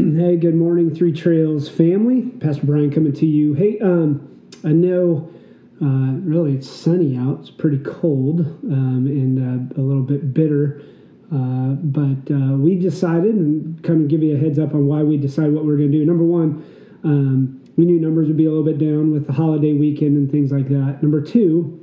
hey, good morning, Three Trails family. Pastor Brian coming to you. Hey, um, I know uh, really it's sunny out. It's pretty cold um, and uh, a little bit bitter. Uh, but uh, we decided, and kind of give you a heads up on why we decided what we are going to do. Number one, um, we knew numbers would be a little bit down with the holiday weekend and things like that. Number two,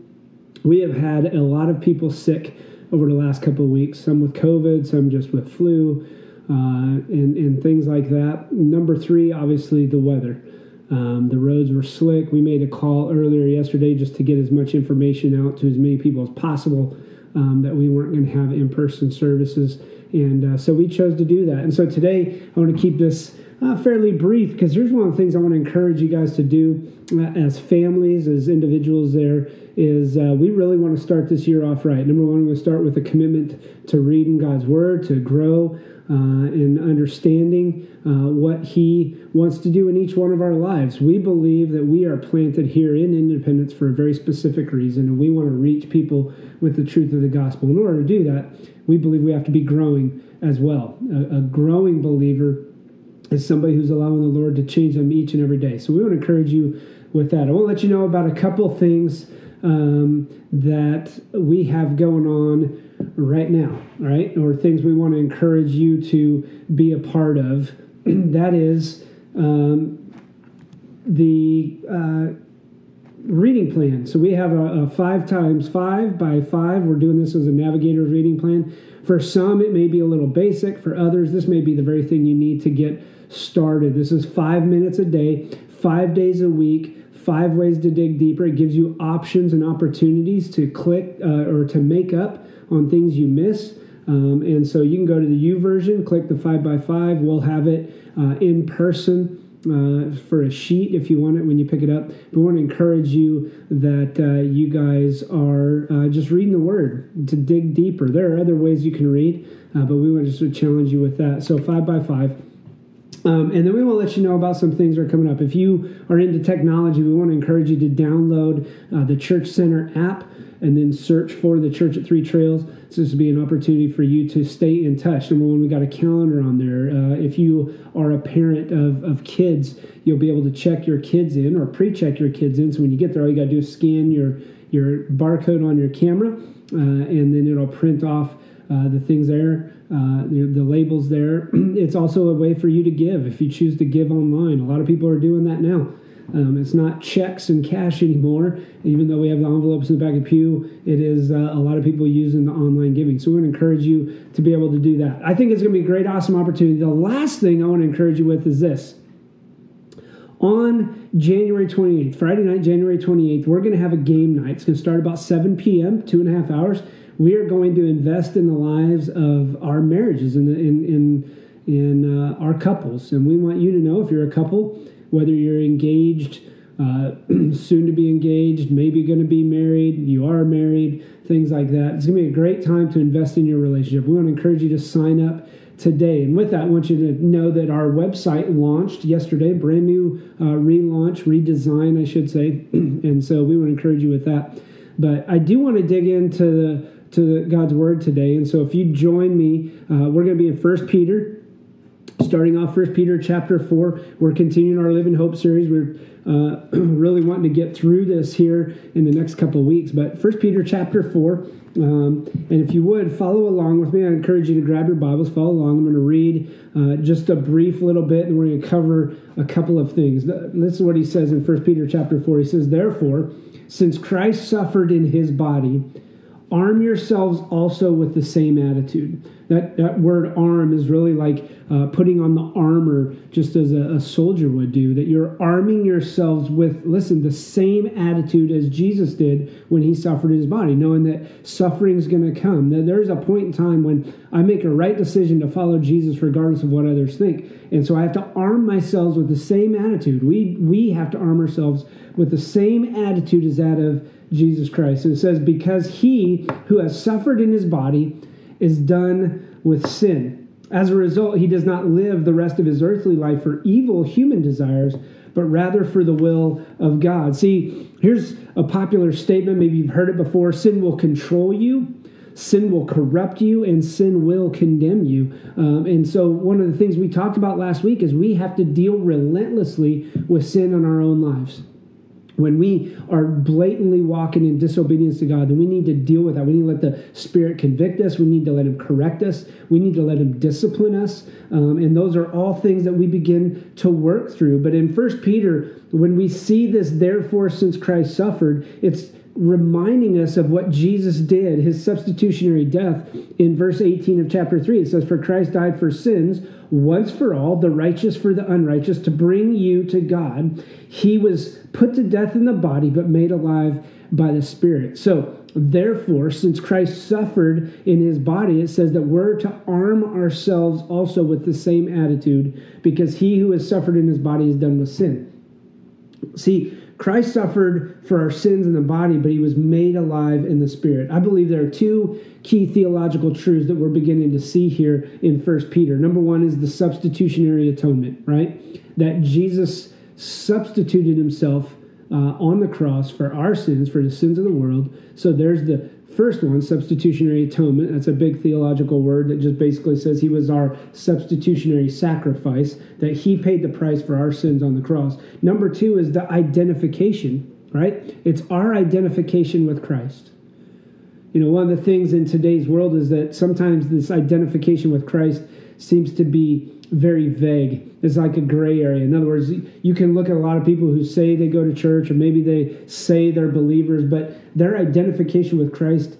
we have had a lot of people sick over the last couple of weeks, some with COVID, some just with flu, uh, and, and things like that. Number three, obviously, the weather. Um, the roads were slick. We made a call earlier yesterday just to get as much information out to as many people as possible um, that we weren't going to have in person services. And uh, so we chose to do that. And so today, I want to keep this uh, fairly brief because here's one of the things I want to encourage you guys to do uh, as families, as individuals. There is uh, we really want to start this year off right. Number one, to start with a commitment to reading God's Word, to grow uh, in understanding uh, what He wants to do in each one of our lives. We believe that we are planted here in Independence for a very specific reason, and we want to reach people with the truth of the gospel. In order to do that, we believe we have to be growing as well. a, a growing believer is somebody who's allowing the Lord to change them each and every day. So we want to encourage you with that. I want to let you know about a couple things um, that we have going on right now, right? Or things we want to encourage you to be a part of. that is um, the uh, reading plan. So we have a, a, five times five by five. We're doing this as a navigator's reading plan. For some, it may be a little basic. For others, this may be the very thing you need to get started. This is five minutes a day, five days a week, five ways to dig deeper. It gives you options and opportunities to click uh, or to make up on things you miss. Um, and so you can go to the YouVersion, click the five by five. We'll have it uh, in person. Uh, for a sheet if you want it when you pick it up. But we want to encourage you that uh, you guys are uh, just reading the Word to dig deeper. There are other ways you can read, uh, but we want to just challenge you with that. So five by five. Um, and then we will let you know about some things that are coming up. If you are into technology, we want to encourage you to download uh, the Church Center app and then search for the Church at Three Trails. So this will be an opportunity for you to stay in touch. Number one, we got a calendar on there. Uh, if you are a parent of, of kids, you'll be able to check your kids in or pre-check your kids in. So when you get there, all you got to do is scan your your barcode on your camera, uh, and then it'll print off uh, the things there, uh, the, the, labels there. it's also a way for you to give if you choose to give online. A lot of people are doing that now. Um, it's not checks and cash anymore, even though we have the envelopes in the back of pew. It is uh, a lot of people using the online giving. So we want to encourage you to be able to do that. I think it's going to be a great, awesome opportunity. The last thing I want to encourage you with is this. On January 28th, Friday night, January 28th, we're going to have a game night. It's going to start about 7 p.m., two and a half hours we are going to invest in the lives of our marriages and in, in, in, uh, our couples. And we want you to know if you're a couple, whether you're engaged, uh, soon to be engaged, maybe going to be married, you are married, things like that. It's going to be a great time to invest in your relationship. We want to encourage you to sign up today. And with that, I want you to know that our website launched yesterday, brand new uh, relaunch, redesign, I should say. and so we want to encourage you with that. But I do want to dig into the to God's word today. And so if you join me, uh, we're going to be in First Peter, starting off First Peter chapter 4. We're continuing our Living Hope series. We're uh, really wanting to get through this here in the next couple weeks. But First Peter chapter 4. Um, and if you would follow along with me, I encourage you to grab your Bibles, follow along. I'm going to read uh, just a brief little bit, and we're going to cover a couple of things. This is what he says in First Peter chapter 4. He says, Therefore, since Christ suffered in his body, arm yourselves also with the same attitude. That, that word arm is really like uh, putting on the armor just as a, a, soldier would do. That you're arming yourselves with, listen, the same attitude as Jesus did when he suffered in his body, knowing that suffering is going to come. That there's a point in time when I make a right decision to follow Jesus regardless of what others think. And so I have to arm myself with the same attitude. We, we have to arm ourselves with the same attitude as that of Jesus Christ. And it says, Because he who has suffered in his body is done with sin. As a result, he does not live the rest of his earthly life for evil human desires, but rather for the will of God. See, here's a popular statement. Maybe you've heard it before sin will control you. sin will corrupt you and sin will condemn you. Um, and so, one of the things we talked about last week is we have to deal relentlessly with sin in our own lives when we are blatantly walking in disobedience to God, then we need to deal with that. We need to let the Spirit convict us. We need to let Him correct us. We need to let Him discipline us. Um, and those are all things that we begin to work through. But in First Peter, when we see this, therefore, since Christ suffered, it's reminding us of what Jesus did, his substitutionary death in verse 18 of chapter 3. It says, For Christ died for sins once for all, the righteous for the unrighteous, to bring you to God. He was put to death in the body, but made alive by the Spirit. So, therefore, since Christ suffered in his body, it says that we're to arm ourselves also with the same attitude, because he who has suffered in his body is done with sin. See, Christ suffered for our sins in the body, but he was made alive in the spirit. I believe there are two key theological truths that we're beginning to see here in First Peter. Number one is the substitutionary atonement, right? That Jesus substituted himself uh, on the cross for our sins, for the sins of the world. So there's the first one, substitutionary atonement. That's a big theological word that just basically says he was our substitutionary sacrifice, that he paid the price for our sins on the cross. Number two is the identification, right? It's our identification with Christ. You know, one of the things in today's world is that sometimes this identification with Christ seems to be very vague. It's like a gray area. In other words, you can look at a lot of people who say they go to church or maybe they say they're believers, but their identification with Christ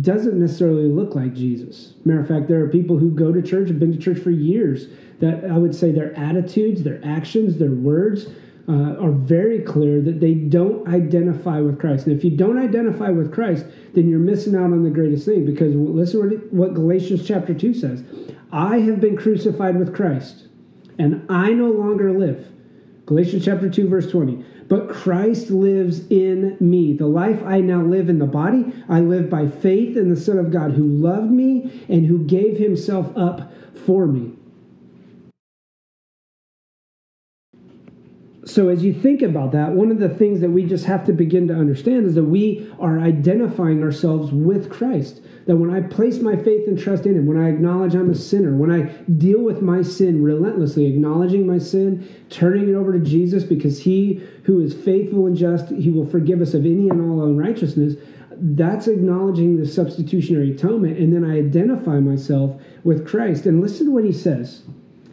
doesn't necessarily look like Jesus. Matter of fact, there are people who go to church, have been to church for years, that I would say their attitudes, their actions, their words uh, are very clear that they don't identify with Christ. And if you don't identify with Christ, then you're missing out on the greatest thing because listen what Galatians chapter 2 says I have been crucified with Christ, and I no longer live. Galatians chapter 2, verse 20. But Christ lives in me. The life I now live in the body, I live by faith in the Son of God who loved me and who gave himself up for me. So, as you think about that, one of the things that we just have to begin to understand is that we are identifying ourselves with Christ. That when I place my faith and trust in Him, when I acknowledge I'm a sinner, when I deal with my sin relentlessly, acknowledging my sin, turning it over to Jesus because He who is faithful and just, He will forgive us of any and all unrighteousness. That's acknowledging the substitutionary atonement. And then I identify myself with Christ. And listen to what He says.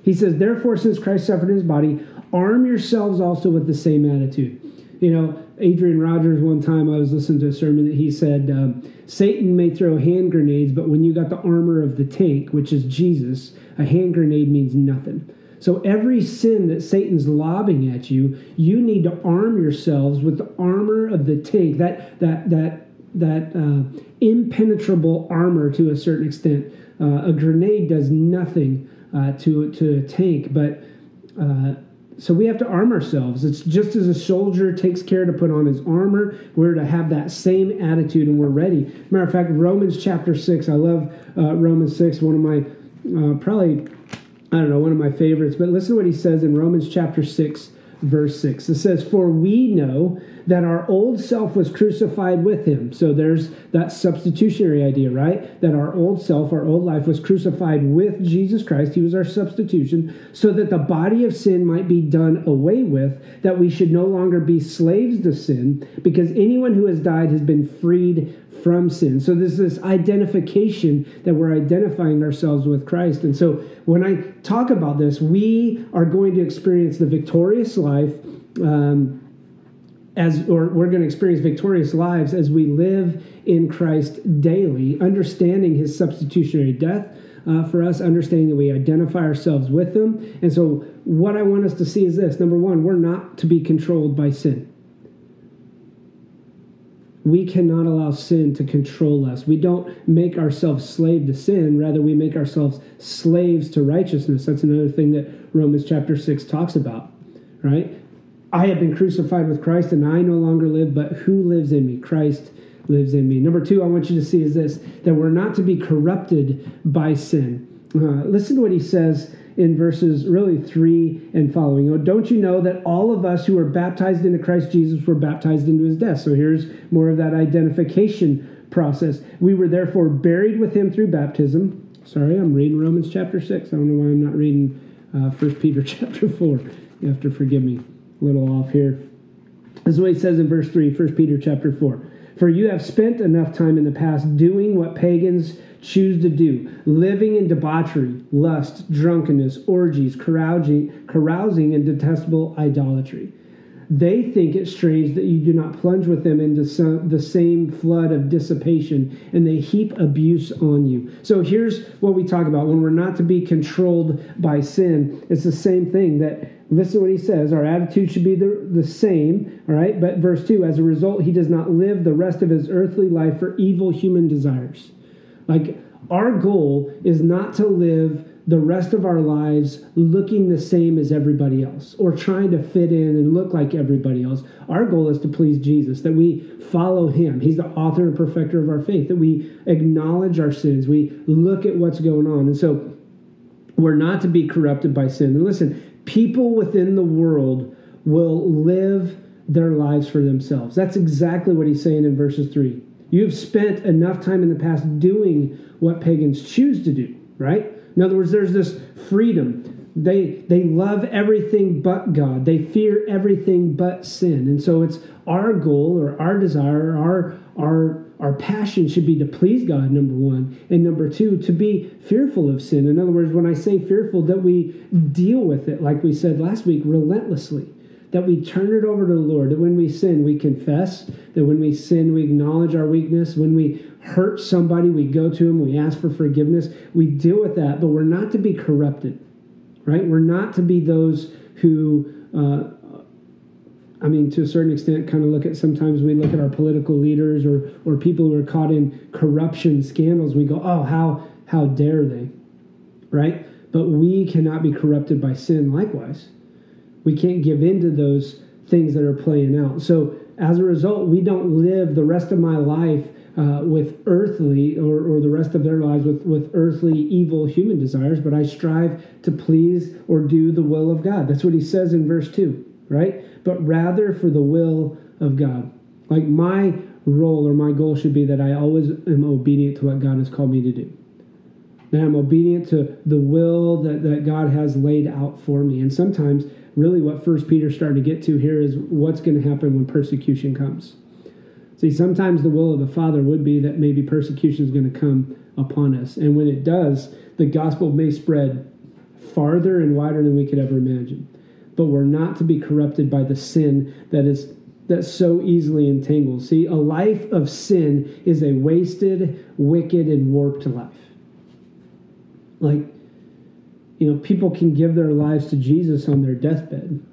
He says, Therefore, since Christ suffered in His body, arm yourselves also with the same attitude. You know, Adrian Rogers, one time I was listening to a sermon that he said, um, Satan may throw hand grenades, but when you got the armor of the tank, which is Jesus, a hand grenade means nothing. So every sin that Satan's lobbing at you, you need to arm yourselves with the armor of the tank, that that that that uh, impenetrable armor to a certain extent. Uh, a grenade does nothing uh, to to a tank, but uh, so we have to arm ourselves. It's just as a soldier takes care to put on his armor, we're to have that same attitude and we're ready. Matter of fact, Romans chapter 6, I love uh, Romans 6, one of my uh, probably, I don't know, one of my favorites, but listen to what he says in Romans chapter 6, verse 6. It says, For we know that our old self was crucified with him. So there's that substitutionary idea, right? That our old self, our old life was crucified with Jesus Christ. He was our substitution, so that the body of sin might be done away with, that we should no longer be slaves to sin, because anyone who has died has been freed from sin. So there's this identification that we're identifying ourselves with Christ. And so when I talk about this, we are going to experience the victorious life. Um, as or we're going to experience victorious lives as we live in Christ daily, understanding his substitutionary death uh, for us, understanding that we identify ourselves with him. And so, what I want us to see is this number one, we're not to be controlled by sin. We cannot allow sin to control us. We don't make ourselves slave to sin, rather, we make ourselves slaves to righteousness. That's another thing that Romans chapter 6 talks about, right? I have been crucified with Christ, and I no longer live, but who lives in me? Christ lives in me. Number two, I want you to see is this that we're not to be corrupted by sin. Uh, listen to what he says in verses really three and following. Don't you know that all of us who are baptized into Christ Jesus were baptized into his death? So here's more of that identification process. We were therefore buried with him through baptism. Sorry, I'm reading Romans chapter 6. I don't know why I'm not reading uh, 1 Peter chapter 4. You have to forgive me. A little off here. This is what he says in verse 3, 1 Peter chapter 4. For you have spent enough time in the past doing what pagans choose to do, living in debauchery, lust, drunkenness, orgies, carousing, carousing and detestable idolatry. They think it strange that you do not plunge with them into some, the same flood of dissipation, and they heap abuse on you. So here's what we talk about when we're not to be controlled by sin. It's the same thing that, listen to what he says, our attitude should be the, the same, all right? But verse 2 as a result, he does not live the rest of his earthly life for evil human desires. Like, our goal is not to live the rest of our lives looking the same as everybody else or trying to fit in and look like everybody else. Our goal is to please Jesus, that we follow him. He's the author and perfecter of our faith, that we acknowledge our sins, we look at what's going on. And so we're not to be corrupted by sin. And listen, people within the world will live their lives for themselves. That's exactly what he's saying in verses 3. You've spent enough time in the past doing what pagans choose to do, right? In other words, there's this freedom. They they love everything but God. They fear everything but sin. And so it's our goal or our desire, our our our passion should be to please God, number one. And number two, to be fearful of sin. In other words, when I say fearful, that we deal with it, like we said last week, relentlessly. That we turn it over to the Lord. That when we sin, we confess. That when we sin, we acknowledge our weakness. When we hurt somebody, we go to him, we ask for forgiveness, we deal with that, but we're not to be corrupted, right? We're not to be those who, uh, I mean, to a certain extent, kind of look at sometimes we look at our political leaders or or people who are caught in corruption scandals. We go, oh, how how dare they, right? But we cannot be corrupted by sin. Likewise, we can't give in to those things that are playing out. So as a result, we don't live the rest of my life uh, with earthly or, or the rest of their lives with, with earthly evil human desires, but I strive to please or do the will of God. That's what he says in verse 2, right? But rather for the will of God. Like my role or my goal should be that I always am obedient to what God has called me to do. That I'm obedient to the will that, that God has laid out for me. And sometimes, really, what First Peter starting to get to here is what's going to happen when persecution comes See, sometimes the will of the Father would be that maybe persecution is going to come upon us. And when it does, the gospel may spread farther and wider than we could ever imagine. But we're not to be corrupted by the sin that is that so easily entangles. See, a life of sin is a wasted, wicked, and warped life. Like, you know, people can give their lives to Jesus on their deathbed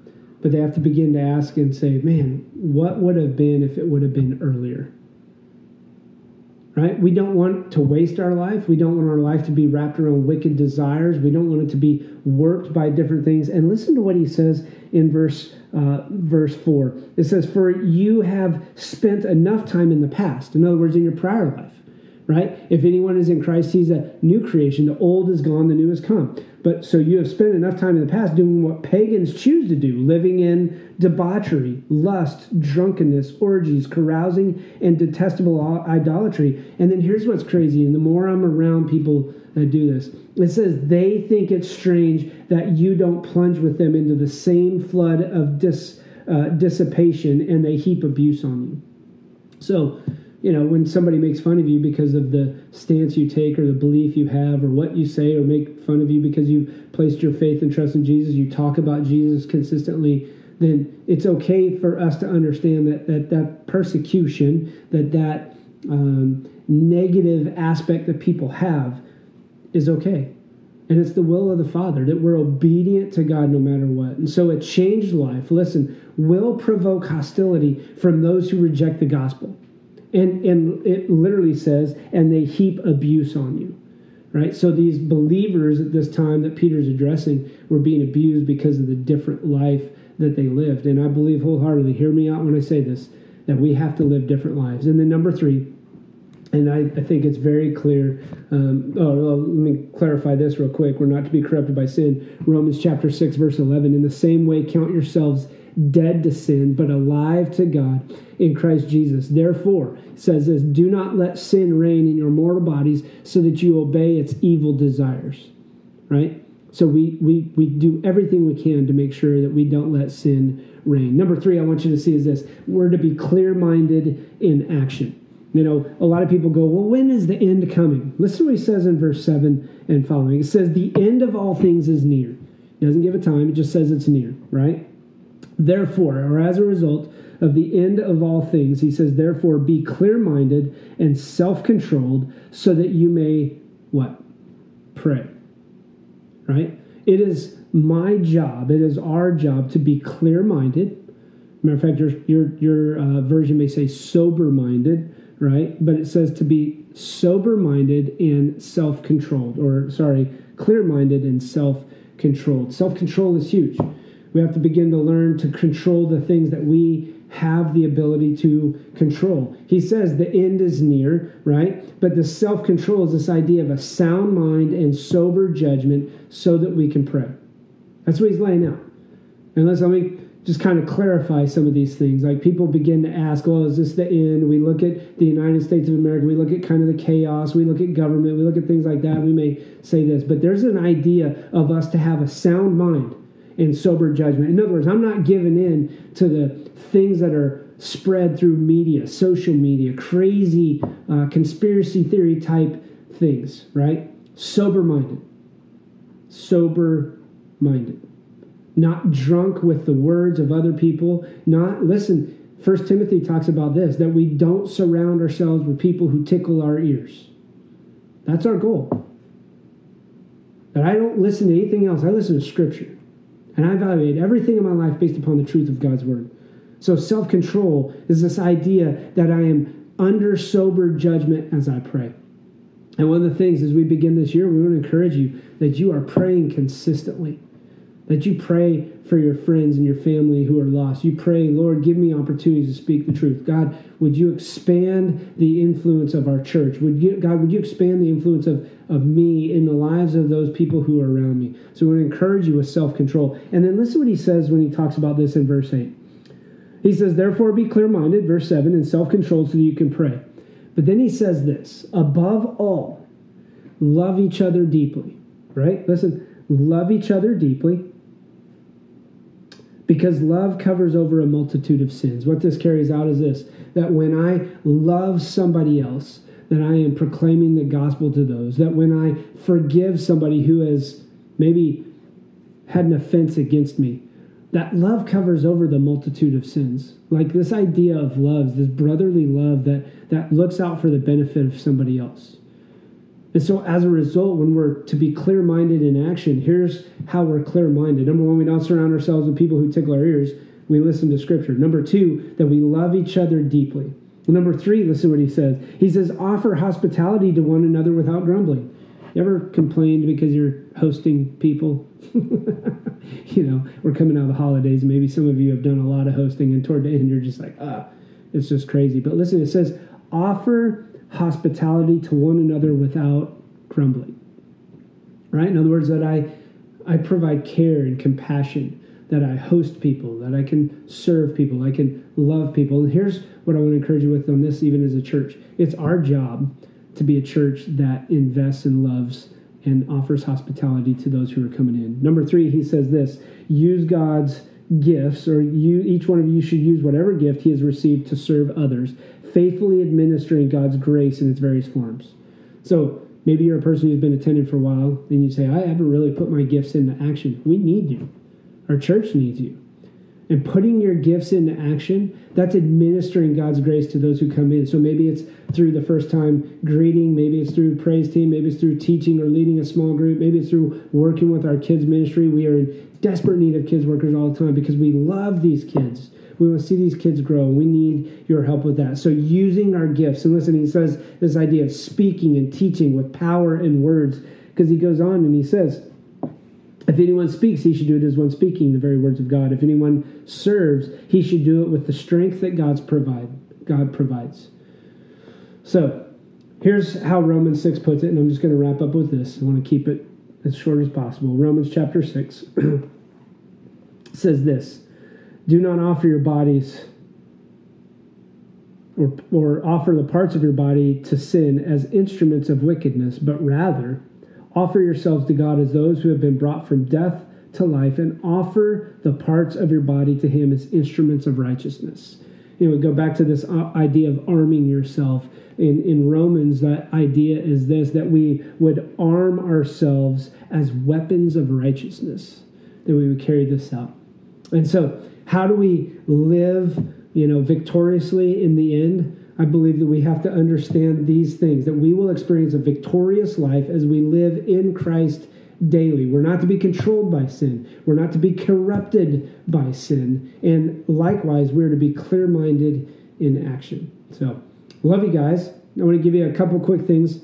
but they have to begin to ask and say, man, what would have been if it would have been earlier? Right? We don't want to waste our life. We don't want our life to be wrapped around wicked desires. We don't want it to be warped by different things. And listen to what he says in verse uh, verse four. It says, "For you have spent enough time in the past. In other words, in your prior life." Right? If anyone is in Christ, he's a new creation. The old is gone, the new has come. But so you have spent enough time in the past doing what pagans choose to do, living in debauchery, lust, drunkenness, orgies, carousing, and detestable idolatry. And then here's what's crazy, and the more I'm around people that do this, it says they think it's strange that you don't plunge with them into the same flood of dis, uh, dissipation and they heap abuse on you. So, you know, when somebody makes fun of you because of the stance you take or the belief you have or what you say or make fun of you because you've placed your faith and trust in Jesus, you talk about Jesus consistently, then it's okay for us to understand that that, that persecution, that that um, negative aspect that people have is okay. And it's the will of the Father that we're obedient to God no matter what. And so a changed life, listen, will provoke hostility from those who reject the gospel. And, and it literally says, and they heap abuse on you. Right? So these believers at this time that Peter's addressing were being abused because of the different life that they lived. And I believe wholeheartedly, hear me out when I say this, that we have to live different lives. And then number three, and I, I think it's very clear. Um, oh, well, let me clarify this real quick. We're not to be corrupted by sin. Romans chapter 6, verse 11. In the same way, count yourselves dead to sin, but alive to God in Christ Jesus. Therefore, says this, do not let sin reign in your mortal bodies so that you obey its evil desires. Right? So we we we do everything we can to make sure that we don't let sin reign. Number three, I want you to see is this: we're to be clear-minded in action. You know, a lot of people go, well, when is the end coming? Listen what he says in verse 7 and following. It says, the end of all things is near. It doesn't give a time, it just says it's near, right? Therefore, or as a result of the end of all things, he says, therefore, be clear minded and self controlled so that you may what? Pray. Right? It is my job, it is our job to be clear minded. Matter of fact, your, your, your uh, version may say sober minded, right? But it says to be sober minded and self controlled, or sorry, clear minded and self controlled. Self control is huge. We have to begin to learn to control the things that we have the ability to control. He says the end is near, right? But the self control is this idea of a sound mind and sober judgment so that we can pray. That's what he's laying out. And let's let me just kind of clarify some of these things. Like people begin to ask, well, is this the end? We look at the United States of America, we look at kind of the chaos, we look at government, we look at things like that. We may say this, but there's an idea of us to have a sound mind and sober judgment. In other words, I'm not giving in to the things that are spread through media, social media, crazy uh, conspiracy theory type things, right? Sober minded. Sober minded. Not drunk with the words of other people. Not, listen, First Timothy talks about this that we don't surround ourselves with people who tickle our ears. That's our goal. That I don't listen to anything else. I listen to Scripture. And I evaluate everything in my life based upon the truth of God's word. So self control is this idea that I am under sober judgment as I pray. And one of the things as we begin this year, we want to encourage you that you are praying consistently that you pray for your friends and your family who are lost. You pray, Lord, give me opportunities to speak the truth. God, would you expand the influence of our church? Would you, God, would you expand the influence of, of me in the lives of those people who are around me? So we want to encourage you with self control. And then listen what he says when he talks about this in verse 8. He says, Therefore be clear minded, verse 7, and self controlled so that you can pray. But then he says this above all, love each other deeply. Right? Listen, love each other deeply because love covers over a multitude of sins. What this carries out is this that when I love somebody else, that I am proclaiming the gospel to those, that when I forgive somebody who has maybe had an offense against me, that love covers over the multitude of sins. Like this idea of love, this brotherly love that, that looks out for the benefit of somebody else. And so, as a result, when we're to be clear minded in action, here's how we're clear minded. Number one, we don't surround ourselves with people who tickle our ears. We listen to Scripture. Number two, that we love each other deeply. Number three, listen what he says. He says, offer hospitality to one another without grumbling. You ever complained because you're hosting people? you know, we're coming out of the holidays. Maybe some of you have done a lot of hosting, and toward the end, you're just like, ah, it's just crazy. But listen, it says, offer hospitality to one another without grumbling. Right? In other words, that I I provide care and compassion, that I host people, that I can serve people, I can love people. And here's what I want to encourage you with on this, even as a church. It's our job to be a church that invests and loves and offers hospitality to those who are coming in. Number three, he says this use God's gifts, or you each one of you should use whatever gift he has received to serve others faithfully administering God's grace in its various forms. So maybe you're a person who's been attending for a while, and you say, I haven't really put my gifts into action. We need you. Our church needs you. And putting your gifts into action, that's administering God's grace to those who come in. So maybe it's through the first time greeting, maybe it's through praise team, maybe it's through teaching or leading a small group, maybe it's through working with our kids ministry. We are in desperate need of kids workers all the time because we love these kids we want to see these kids grow. We need your help with that. So, using our gifts, and listen, he says this idea of speaking and teaching with power and words, because he goes on and he says, if anyone speaks, he should do it as one speaking the very words of God. If anyone serves, he should do it with the strength that God's provide. God provides. So, here's how Romans 6 puts it, and I'm just going to wrap up with this. I want to keep it as short as possible. Romans chapter 6 says this Do not offer your bodies or, or offer the parts of your body to sin as instruments of wickedness, but rather offer yourselves to God as those who have been brought from death to life, and offer the parts of your body to Him as instruments of righteousness. You know, we go back to this uh, idea of arming yourself. In, in Romans, that idea is this that we would arm ourselves as weapons of righteousness, that we would carry this out. And so, how do we live you know, victoriously in the end, I believe that we have to understand these things that we will experience a victorious life as we live in Christ daily. We're not to be controlled by sin, we're not to be corrupted by sin. And likewise, we're to be clear minded in action. So, love you guys. I want to give you a couple quick things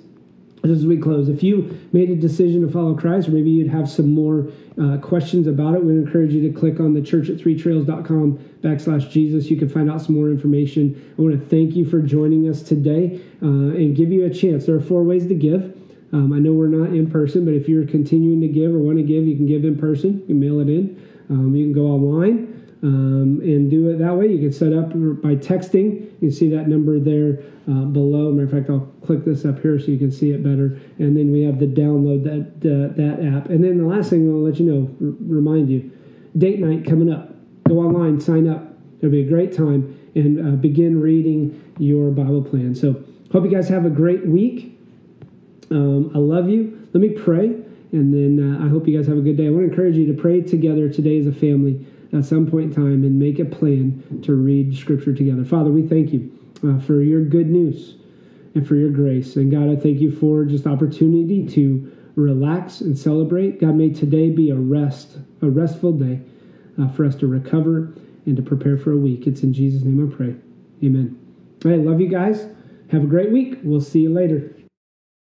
just as we close, if you made a decision to follow Christ, or maybe you'd have some more uh, questions about it, we encourage you to click on the church at three trails.com backslash Jesus. You can find out some more information. I want to thank you for joining us today uh, and give you a chance. There are four ways to give. Um, I know we're not in person, but if you're continuing to give or want to give, you can give in person. You can mail it in. Um, you can go online um, and do it that way. You can set up by texting. You see that number there uh, below. Matter of fact, I'll click this up here so you can see it better. And then we have the download that uh, that app. And then the last thing I'll let you know, r- remind you, date night coming up. Go online, sign up. It'll be a great time, and uh, begin reading your Bible plan. So hope you guys have a great week. Um, I love you. Let me pray, and then uh, I hope you guys have a good day. I want to encourage you to pray together today as a family at some point in time and make a plan to read Scripture together. Father, we thank you uh, for your good news and for your grace. And God, I thank you for just opportunity to relax and celebrate. God, may today be a rest, a restful day uh, for us to recover and to prepare for a week. It's in Jesus' name I pray. Amen. All right, love you guys. Have a great week. We'll see you later.